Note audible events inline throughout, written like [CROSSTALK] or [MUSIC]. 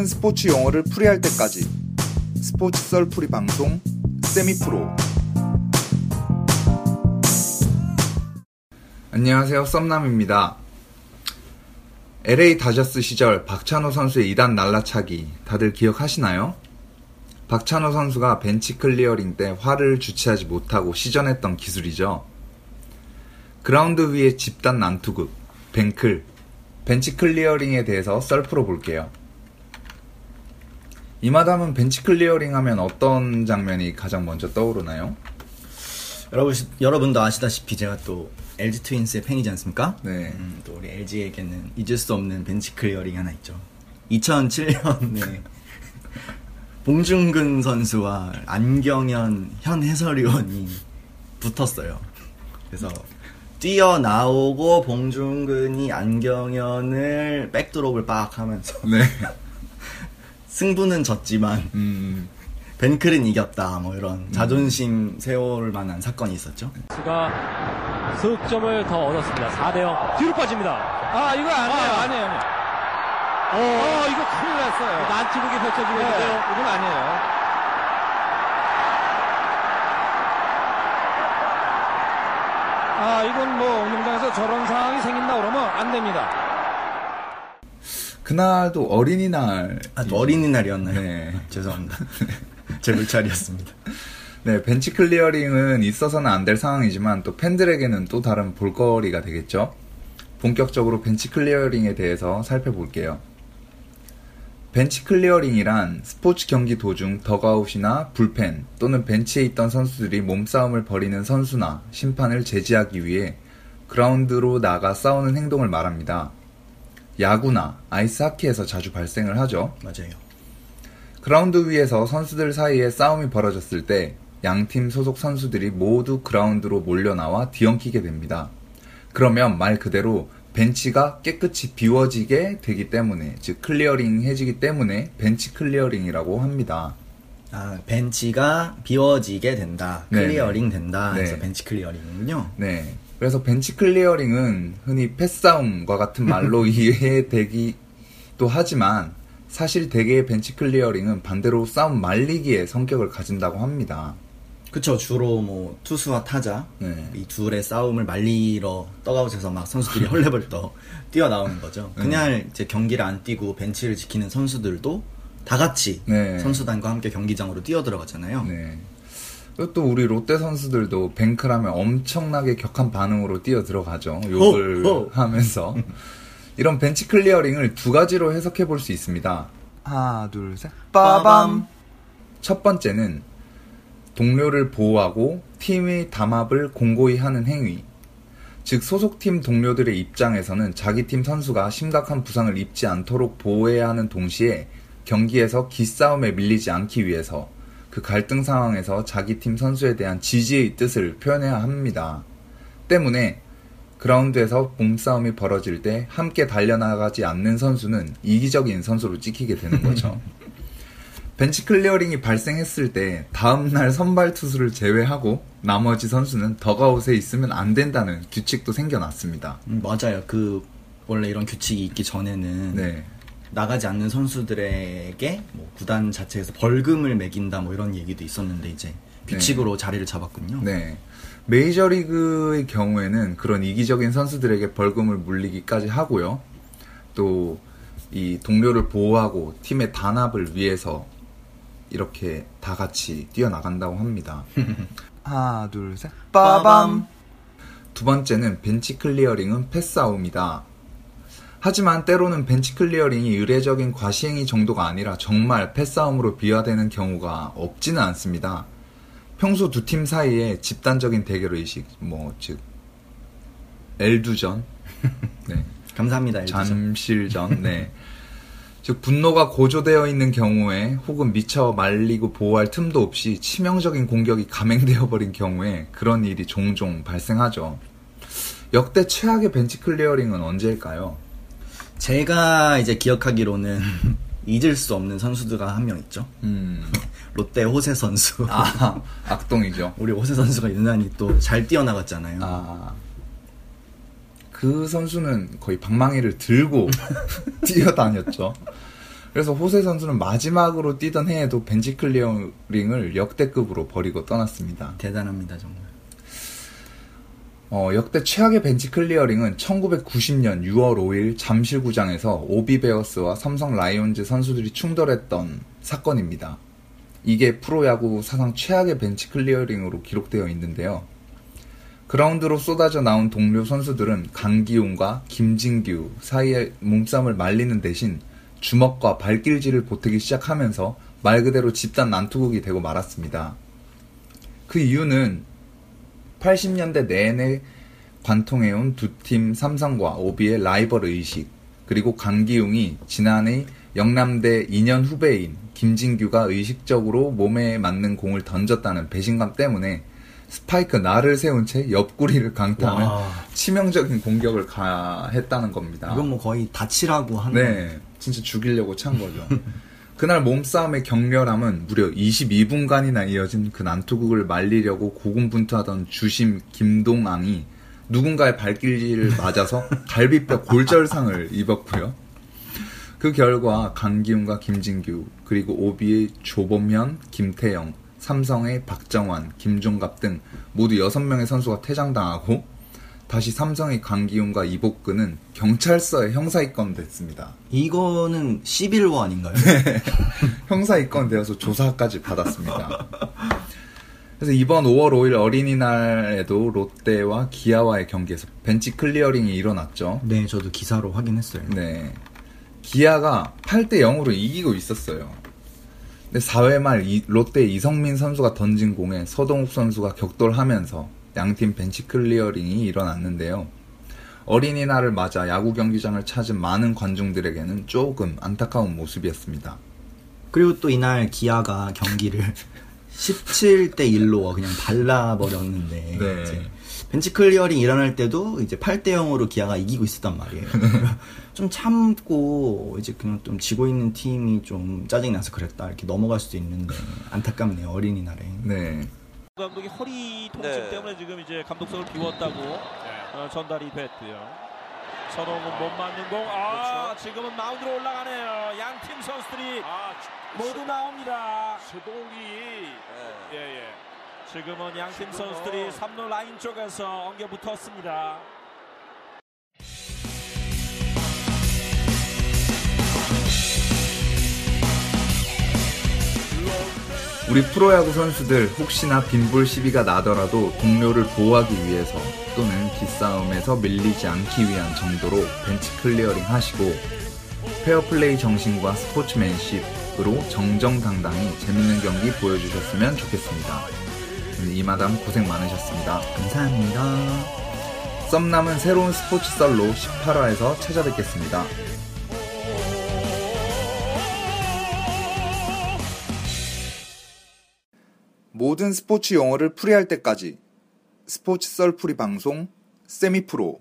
모든 스포츠 용어를 풀이할 때까지 스포츠 썰풀이 방송 세미프로 안녕하세요 썸남입니다 LA 다저스 시절 박찬호 선수의 2단 날라차기 다들 기억하시나요? 박찬호 선수가 벤치 클리어링 때 화를 주체하지 못하고 시전했던 기술이죠. 그라운드 위의 집단 난투극, 벤클, 벤치 클리어링에 대해서 썰풀어 볼게요. 이마담은 벤치 클리어링 하면 어떤 장면이 가장 먼저 떠오르나요? 여러분, 여러분도 아시다시피 제가 또 LG 트윈스의 팬이지 않습니까? 네. 음, 또 우리 LG에게는 잊을 수 없는 벤치 클리어링 하나 있죠 2007년에 [LAUGHS] 봉중근 선수와 안경현 현 해설위원이 붙었어요 그래서 뛰어나오고 봉중근이 안경현을 백드롭을 빡 하면서 네. [LAUGHS] 승부는 졌지만 음, 벤클은 이겼다 뭐 이런 자존심 세울 만한 사건이 있었죠. 스가 석점을 더 얻었습니다. 4대0 뒤로 빠집니다. 아, 이거 아니에요, 아. 아니에요. 아니에요. 어, 어, 이거 큰일 났어요. 난투극이 펼쳐지고 네, 있는데요. 이건 아니에요. 아, 이건 뭐 운동장에서 저런 상황이 생긴다 그러면 안 됩니다. 그날도 어린이날. 아, 또 어린이날이었나요? 네. 죄송합니다. [LAUGHS] 제 물차리였습니다. 네, 벤치 클리어링은 있어서는 안 될 상황이지만 또 팬들에게는 또 다른 볼거리가 되겠죠. 본격적으로 벤치 클리어링에 대해서 살펴볼게요. 벤치 클리어링이란 스포츠 경기 도중 덕아웃이나 불펜 또는 벤치에 있던 선수들이 몸싸움을 벌이는 선수나 심판을 제지하기 위해 그라운드로 나가 싸우는 행동을 말합니다. 야구나 아이스 하키에서 자주 발생을 하죠. 맞아요. 그라운드 위에서 선수들 사이에 싸움이 벌어졌을 때 양팀 소속 선수들이 모두 그라운드로 몰려나와 뒤엉키게 됩니다. 그러면 말 그대로 벤치가 깨끗이 비워지게 되기 때문에, 즉 클리어링 해지기 때문에 벤치 클리어링이라고 합니다. 아, 벤치가 비워지게 된다. 네네. 클리어링 된다. 그래서 네. 벤치 클리어링이군요. 네. 그래서 벤치 클리어링은 흔히 패싸움과 같은 말로 [LAUGHS] 이해되기도 하지만 사실 대개의 벤치 클리어링은 반대로 싸움 말리기의 성격을 가진다고 합니다. 그쵸. 주로 뭐 투수와 타자 네. 이 둘의 싸움을 말리러 덕아웃에서 막 선수들이 [LAUGHS] 헐레벌떡 뛰어나오는 거죠. 네. 그냥 이제 경기를 안 뛰고 벤치를 지키는 선수들도 다 같이 네. 선수단과 함께 경기장으로 뛰어 들어가잖아요. 또 우리 롯데 선수들도 벤클 하면 엄청나게 격한 반응으로 뛰어 들어가죠. 욕을 호, 호. 하면서. 이런 벤치 클리어링을 두 가지로 해석해 볼 수 있습니다. 하나, 둘, 셋. 빠밤! 첫 번째는 동료를 보호하고 팀의 단합을 공고히 하는 행위. 즉 소속팀 동료들의 입장에서는 자기 팀 선수가 심각한 부상을 입지 않도록 보호해야 하는 동시에 경기에서 기싸움에 밀리지 않기 위해서 그 갈등 상황에서 자기 팀 선수에 대한 지지의 뜻을 표현해야 합니다. 때문에 그라운드에서 몸싸움이 벌어질 때 함께 달려나가지 않는 선수는 이기적인 선수로 찍히게 되는 거죠. 벤치 클리어링이 발생했을 때 다음날 선발 투수를 제외하고 나머지 선수는 덕아웃에 있으면 안 된다는 규칙도 생겨났습니다. 음, 맞아요. 그 원래 이런 규칙이 있기 전에는 네. 나가지 않는 선수들에게 뭐 구단 자체에서 벌금을 매긴다 뭐 이런 얘기도 있었는데 이제 규칙으로 자리를 잡았군요. 네. 메이저리그의 경우에는 그런 이기적인 선수들에게 벌금을 물리기까지 하고요. 또 이 동료를 보호하고 팀의 단합을 위해서 이렇게 다 같이 뛰어나간다고 합니다. [LAUGHS] 하나, 둘, 셋. 빠밤! 두 번째는 벤치 클리어링은 패싸움입니다. 하지만 때로는 벤치 클리어링이 의례적인 과시행위 정도가 아니라 정말 패싸움으로 비화되는 경우가 없지는 않습니다. 평소 두 팀 사이에 집단적인 대결 의식, 뭐, 즉, 엘두전, [LAUGHS] 네, 감사합니다. 엘두전. 잠실전, 네. [LAUGHS] 즉, 분노가 고조되어 있는 경우에 혹은 미처 말리고 보호할 틈도 없이 치명적인 공격이 감행되어 버린 경우에 그런 일이 종종 발생하죠. 역대 최악의 벤치 클리어링은 언제일까요? 제가 이제 기억하기로는 [LAUGHS] 잊을 수 없는 선수가 한 명 있죠. 음, [LAUGHS] 롯데 호세 선수. 아, 악동이죠. [LAUGHS] 우리 호세 선수가 유난히 또 잘 뛰어나갔잖아요. 아, 그 선수는 거의 방망이를 들고 뛰어다녔죠. 그래서 호세 선수는 마지막으로 뛰던 해에도 벤치 클리어링을 역대급으로 벌이고 떠났습니다. 대단합니다, 정말. 어, 역대 최악의 벤치 클리어링은 1990년 6월 5일 잠실구장에서 OB 베어스와 삼성 라이온즈 선수들이 충돌했던 사건입니다. 이게 프로야구 사상 최악의 벤치 클리어링으로 기록되어 있는데요. 그라운드로 쏟아져 나온 동료 선수들은 강기웅과 김진규 사이의 몸싸움을 말리는 대신 주먹과 발길질을 보태기 시작하면서 말 그대로 집단 난투극이 되고 말았습니다. 그 이유는 80년대 내내 관통해온 두 팀 삼성과 오비의 라이벌 의식, 그리고 강기용이 지난해 영남대 2년 후배인 김진규가 의식적으로 몸에 맞는 공을 던졌다는 배신감 때문에 스파이크 날을 세운 채 옆구리를 강타하는 와. 치명적인 공격을 가했다는 겁니다. 이건 뭐 거의 다치라고 하는. 네, 진짜 죽이려고 찬 거죠. [LAUGHS] 그날 몸싸움의 격렬함은 무려 22분간이나 이어진 그 난투극을 말리려고 고군분투하던 주심 김동앙이 누군가의 발길질을 [LAUGHS] 맞아서 갈비뼈 골절상을 입었고요. 그 결과 강기훈과 김진규 그리고 오비의 조범현, 김태영, 삼성의 박정환, 김종갑 등 모두 6명의 선수가 퇴장당하고 다시 삼성의 강기훈과 이복근은 경찰서에 형사 입건됐습니다. 이거는 11호 아닌가요? [LAUGHS] 형사 입건되어서 조사까지 받았습니다. 그래서 이번 5월 5일 어린이날에도 롯데와 기아와의 경기에서 벤치 클리어링이 일어났죠. 네, 저도 기사로 확인했어요. 네. 기아가 8대 0으로 이기고 있었어요. 근데 4회 말 이- 롯데 이성민 선수가 던진 공에 서동욱 선수가 격돌하면서 양팀 벤치 클리어링이 일어났는데요. 어린이날을 맞아 야구 경기장을 찾은 많은 관중들에게는 조금 안타까운 모습이었습니다. 그리고 또 이날 기아가 경기를 [LAUGHS] 17대 1로 그냥 발라버렸는데 네. 이제 벤치 클리어링 일어날 때도 이제 8대 0으로 기아가 이기고 있었단 말이에요. [LAUGHS] 좀 참고 이제 그냥 좀 지고 있는 팀이 좀 짜증 나서 그랬다 이렇게 넘어갈 수도 있는데 안타깝네요 어린이날에. 네. 감독이 허리 통증 네. 때문에 지금 이제 감독석을 비웠다고 어, 전달이 됐고요. 선홍은 못 맞는 공. 아 지금은 마운드로 올라가네요. 양 팀 선수들이 모두 나옵니다. 수동이 예, 예. 지금은 양팀 선수들이 3루 라인 쪽에서 엉겨 붙었습니다. 우리 프로야구 선수들 혹시나 빈볼 시비가 나더라도 동료를 보호하기 위해서 또는 기싸움에서 밀리지 않기 위한 정도로 벤치 클리어링 하시고 페어플레이 정신과 스포츠맨십으로 정정당당히 재밌는 경기 보여주셨으면 좋겠습니다. 이마담 고생 많으셨습니다. 감사합니다. 썸남은 새로운 스포츠 썰로 18화에서 찾아뵙겠습니다. 모든 스포츠 용어를 풀이할 때까지 스포츠 썰풀이 방송 세미프로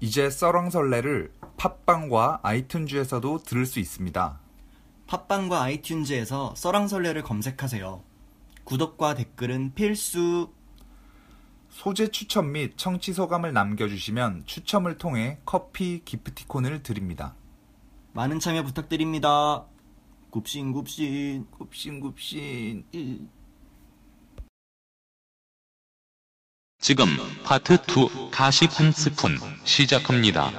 이제 썰렁설레를 팟빵과 아이튠즈에서도 들을 수 있습니다. 팟빵과 아이튠즈에서 써랑설레를 검색하세요. 구독과 댓글은 필수. 소재 추천 및 청취 소감을 남겨주시면 추첨을 통해 커피 기프티콘을 드립니다. 많은 참여 부탁드립니다. 굽신굽신 굽신굽신 지금 파트 2 가시 한 스푼 시작합니다.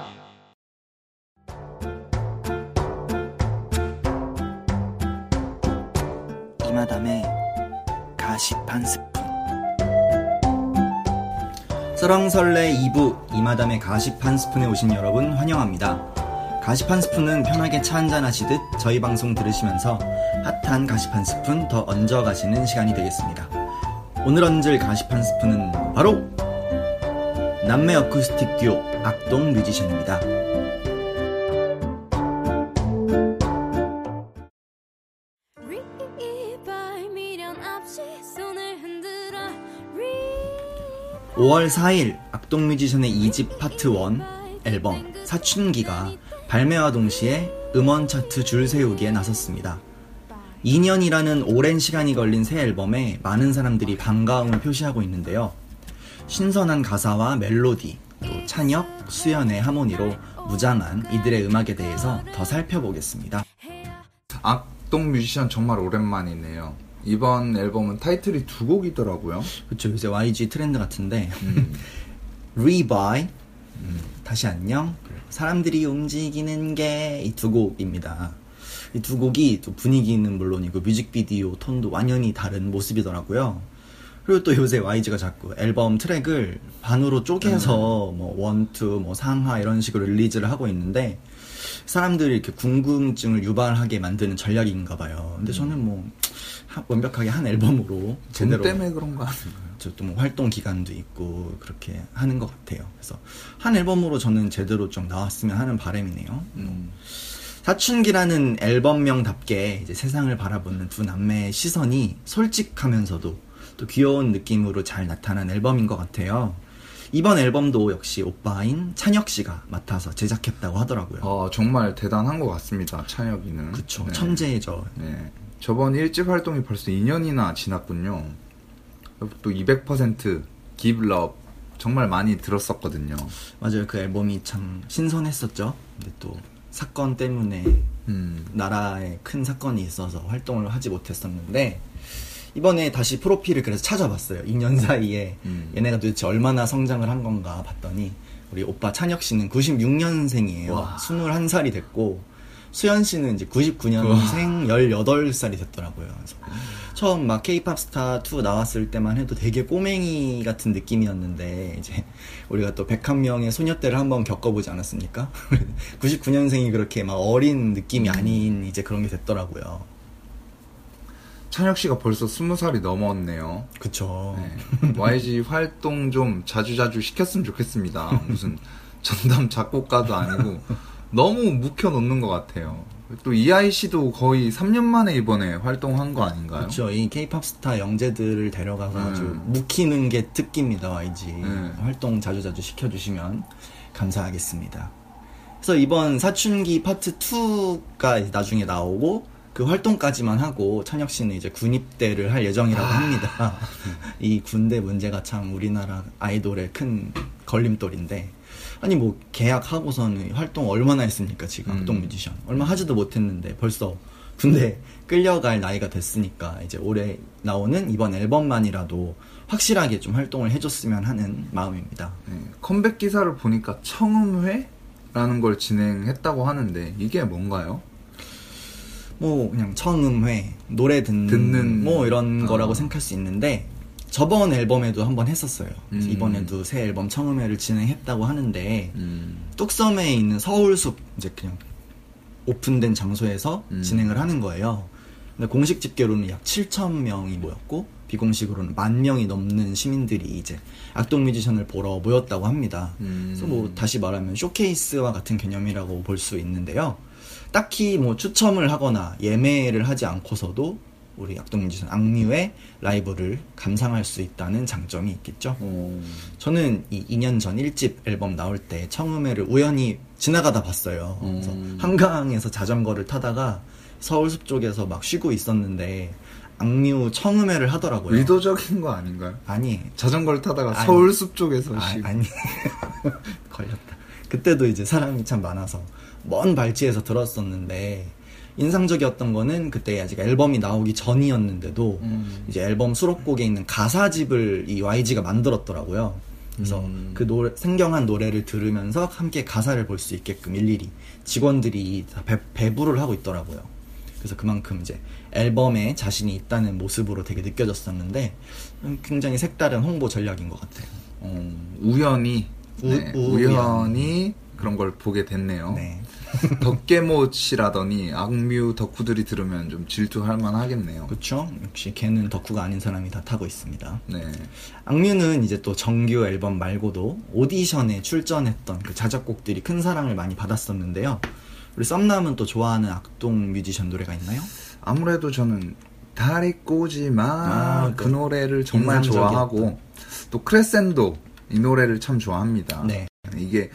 이마담의 가시 한 스푼 설왕설래 2부 이마담의 가시 한 스푼에 오신 여러분 환영합니다. 한 스푼은 편하게 차 한잔 하시듯 저희 방송 들으시면서 핫한 한 스푼 더 얹어 가시는 시간이 되겠습니다. 오늘 얹을 한 스푼은 바로 남매 어쿠스틱 듀오 악동 뮤지션입니다. RE-BYE 미련 없이 손을 흔들어 5월 4일 악동 뮤지션의 2집 파트 1 앨범 사춘기가 발매와 동시에 음원 차트 줄 세우기에 나섰습니다. 2년이라는 오랜 시간이 걸린 새 앨범에 많은 사람들이 반가움을 표시하고 있는데요. 신선한 가사와 멜로디, 또 찬혁, 수연의 하모니로 무장한 이들의 음악에 대해서 더 살펴보겠습니다. 악동 뮤지션 정말 오랜만이네요. 이번 앨범은 타이틀이 두 곡이더라고요. 그쵸, 요새 YG 트렌드 같은데, [LAUGHS] RE-BYE, 음, 다시 안녕, 사람들이 움직이는 게 이 두 곡입니다. 이 두 곡이 또 분위기는 물론이고 뮤직비디오 톤도 완전히 다른 모습이더라고요. 그리고 또 요새 YG가 자꾸 앨범 트랙을 반으로 쪼개서 뭐 one two, 뭐 상하 이런 식으로 release를 하고 있는데 사람들이 이렇게 궁금증을 유발하게 만드는 전략인가 봐요. 근데 저는 뭐 하- 완벽하게 한 앨범으로 돈 제대로 때문에 그런 거 아닌가요? 저또 뭐 활동 기간도 있고 그렇게 하는 것 같아요. 그래서 한 앨범으로 저는 제대로 좀 나왔으면 하는 바람이네요. 음. 사춘기라는 앨범명답게 이제 세상을 바라보는 두 남매의 시선이 솔직하면서도 또 귀여운 느낌으로 잘 나타난 앨범인 것 같아요. 이번 앨범도 역시 오빠인 찬혁 씨가 맡아서 제작했다고 하더라고요. 어, 정말 대단한 것 같습니다. 찬혁이는. 그쵸, 네. 천재죠. 네. 저번 1집 활동이 벌써 2년이나 지났군요. 또 200% Give Love 정말 많이 들었었거든요. 맞아요. 그 앨범이 참 신선했었죠. 근데 또 사건 때문에 음. 나라에 큰 사건이 있어서 활동을 하지 못했었는데 이번에 다시 프로필을 그래서 찾아봤어요. 2년 사이에 음. 얘네가 도대체 얼마나 성장을 한 건가 봤더니 우리 오빠 찬혁 씨는 96년생이에요. 와. 21살이 됐고 수현 씨는 이제 99년생 18살이 됐더라고요. 그래서 처음 막 케이팝 스타 2 나왔을 때만 해도 되게 꼬맹이 같은 느낌이었는데 이제 우리가 또 101명의 소녀 때를 한번 겪어보지 않았습니까? [LAUGHS] 99년생이 그렇게 막 어린 느낌이 아닌 이제 그런 게 됐더라고요. 찬혁 씨가 벌써 20살이 넘었네요. 그쵸. 네. YG 활동 좀 자주자주 시켰으면 좋겠습니다. 무슨 전담 작곡가도 아니고 너무 묵혀놓는 것 같아요. 또 이아이 씨도 거의 3년 만에 이번에 활동한 거 아닌가요? 그렇죠. 이 케이팝 스타 영재들을 데려가서 아주 음. 묵히는 게 특기입니다, YG. 음. 활동 자주자주 시켜주시면 감사하겠습니다. 그래서 이번 사춘기 파트 2가 나중에 나오고 그 활동까지만 하고 찬혁 씨는 이제 군입대를 할 예정이라고 아. 합니다. [LAUGHS] 이 군대 문제가 참 우리나라 아이돌의 큰 걸림돌인데 아니 뭐 계약하고서는 활동 얼마나 했습니까 지금 음. 악동 뮤지션 얼마 하지도 못했는데 벌써 군대 끌려갈 나이가 됐으니까 이제 올해 나오는 이번 앨범만이라도 확실하게 좀 활동을 해줬으면 하는 마음입니다. 네, 컴백 기사를 보니까 청음회라는 걸 진행했다고 하는데 이게 뭔가요? 뭐 그냥 청음회 노래 듣는, 듣는, 뭐 이런 어. 거라고 생각할 수 있는데 저번 앨범에도 한번 했었어요. 음. 이번에도 새 앨범 청음회를 진행했다고 하는데 음. 뚝섬에 있는 서울숲 이제 그냥 오픈된 장소에서 음. 진행을 하는 거예요. 근데 공식 집계로는 약 7천 명이 모였고 비공식으로는 만 명이 넘는 시민들이 이제 악동 뮤지션을 보러 모였다고 합니다. 음. 그래서 뭐 다시 말하면 쇼케이스와 같은 개념이라고 볼 수 있는데요. 딱히 뭐 추첨을 하거나 예매를 하지 않고서도 우리 악동 뮤지션 악뮤의 라이브를 감상할 수 있다는 장점이 있겠죠. 어, 저는 이 2년 전 1집 앨범 나올 때 청음회를 우연히 지나가다 봤어요. 그래서 음. 한강에서 자전거를 타다가 서울숲 쪽에서 막 쉬고 있었는데 악뮤 청음회를 하더라고요. 의도적인 거 아닌가요? 아니 자전거를 타다가 아니. 서울숲 쪽에서 아, 쉬고. 아니 [LAUGHS] 걸렸다. 그때도 이제 사람이 참 많아서 먼 발치에서 들었었는데 인상적이었던 거는 그때 아직 앨범이 나오기 전이었는데도 음. 이제 앨범 수록곡에 있는 가사집을 이 YG가 만들었더라고요. 그래서 음. 그 노래, 생경한 노래를 들으면서 함께 가사를 볼 수 있게끔 일일이 직원들이 다 배, 배부를 하고 있더라고요. 그래서 그만큼 이제 앨범에 자신이 있다는 모습으로 되게 느껴졌었는데 음, 굉장히 색다른 홍보 전략인 것 같아요. 어, 우연히 우- 네, 우연히. 우연히 그런 걸 보게 됐네요. 네. [LAUGHS] 덕계못이라더니 악뮤 덕후들이 들으면 좀 질투할 만하겠네요. 그렇죠. 역시 걔는 덕후가 아닌 사람이 다 타고 있습니다. 네. 악뮤는 이제 또 정규 앨범 말고도 오디션에 출전했던 그 자작곡들이 큰 사랑을 많이 받았었는데요. 우리 썸남은 또 좋아하는 악동 뮤지션 노래가 있나요? 아무래도 저는 다리 꼬지마 아, 그 네. 노래를 정말. 좋아하고 또 크레센도 이 노래를 참 좋아합니다. 네. 이게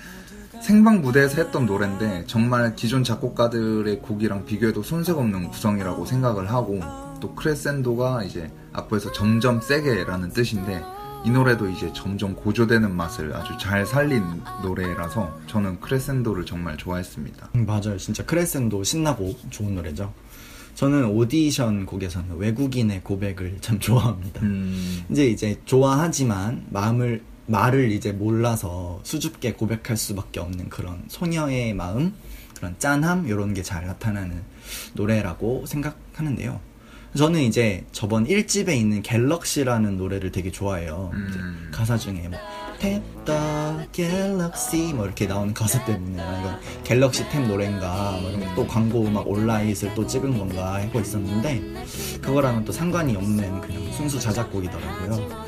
생방 무대에서 했던 노래인데 정말 기존 작곡가들의 곡이랑 비교해도 손색 없는 구성이라고 생각을 하고 또 크레센도가 이제 악보에서 점점 세게라는 뜻인데 이 노래도 이제 점점 고조되는 맛을 아주 잘 살린 노래라서 저는 크레센도를 정말 좋아했습니다. 음, 맞아요. 진짜 크레센도 신나고 좋은 노래죠. 저는 오디션 곡에서는 외국인의 고백을 참 좋아합니다. 음, 이제 이제 좋아하지만 마음을 말을 이제 몰라서 수줍게 고백할 수밖에 없는 그런 소녀의 마음, 그런 짠함 이런 게 잘 나타나는 노래라고 생각하는데요. 저는 이제 저번 1집에 있는 갤럭시라는 노래를 되게 좋아해요. 음. 가사 중에 뭐 the Galaxy 뭐 이렇게 나오는 가사 때문에 아, 이건 갤럭시 탭 노래인가 뭐 이런 또 광고 막 온라인을 또 찍은 건가 하고 있었는데 그거랑은 또 상관이 없는 그냥 순수 자작곡이더라고요. 뭐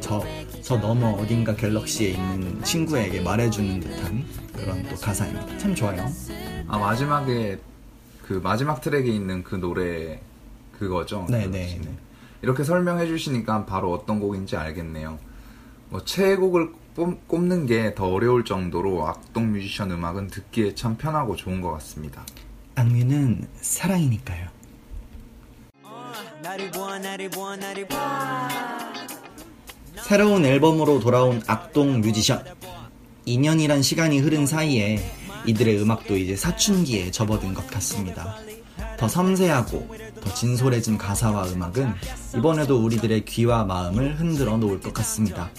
저, 저 너머 어딘가 갤럭시에 있는 친구에게 말해주는 듯한 그런 또 가사입니다. 참 좋아요. 아 마지막에 그 마지막 트랙에 있는 그 노래 그거죠. 네, 네, 네. 이렇게 설명해 주시니까 바로 어떤 곡인지 알겠네요. 뭐 최애곡을 꼽- 꼽는 게 더 어려울 정도로 악동 뮤지션 음악은 듣기에 참 편하고 좋은 것 같습니다. 악뮤는 사랑이니까요. 새로운 앨범으로 돌아온 악동 뮤지션. 2년이란 시간이 흐른 사이에 이들의 음악도 이제 사춘기에 접어든 것 같습니다. 더 섬세하고 더 진솔해진 가사와 음악은 이번에도 우리들의 귀와 마음을 흔들어 놓을 것 같습니다.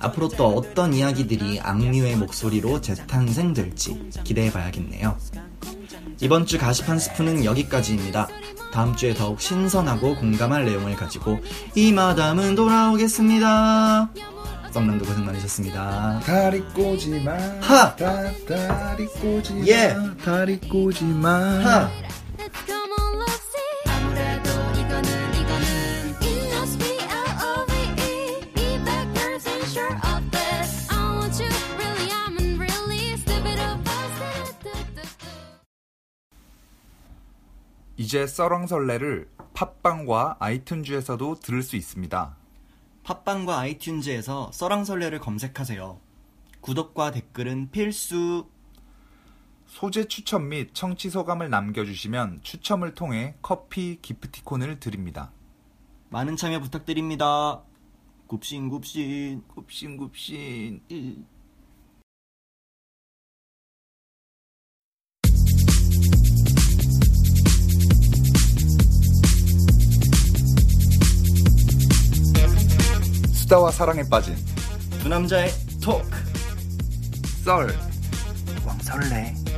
앞으로 또 어떤 이야기들이 악뮤의 목소리로 재탄생될지 기대해 봐야겠네요. 이번 주한 스푼은 여기까지입니다. 다음 주에 더욱 신선하고 공감할 내용을 가지고 이 마담은 돌아오겠습니다. 썸남도 고생 많으셨습니다. 다리 꼬지 마 하! 다, 다리 꼬지 마 예! 다리 꼬지 마 하! 이제 썰렁설레를 팟빵과 아이튠즈에서도 들을 수 있습니다. 팟빵과 아이튠즈에서 써랑설레를 검색하세요. 구독과 댓글은 필수. 소재 추천 및 청취 소감을 남겨주시면 추첨을 통해 커피 기프티콘을 드립니다. 많은 참여 부탁드립니다. 굽신굽신. 굽신굽신. 수다와 사랑에 빠진 두 남자의 토크. 썰. 왕설레.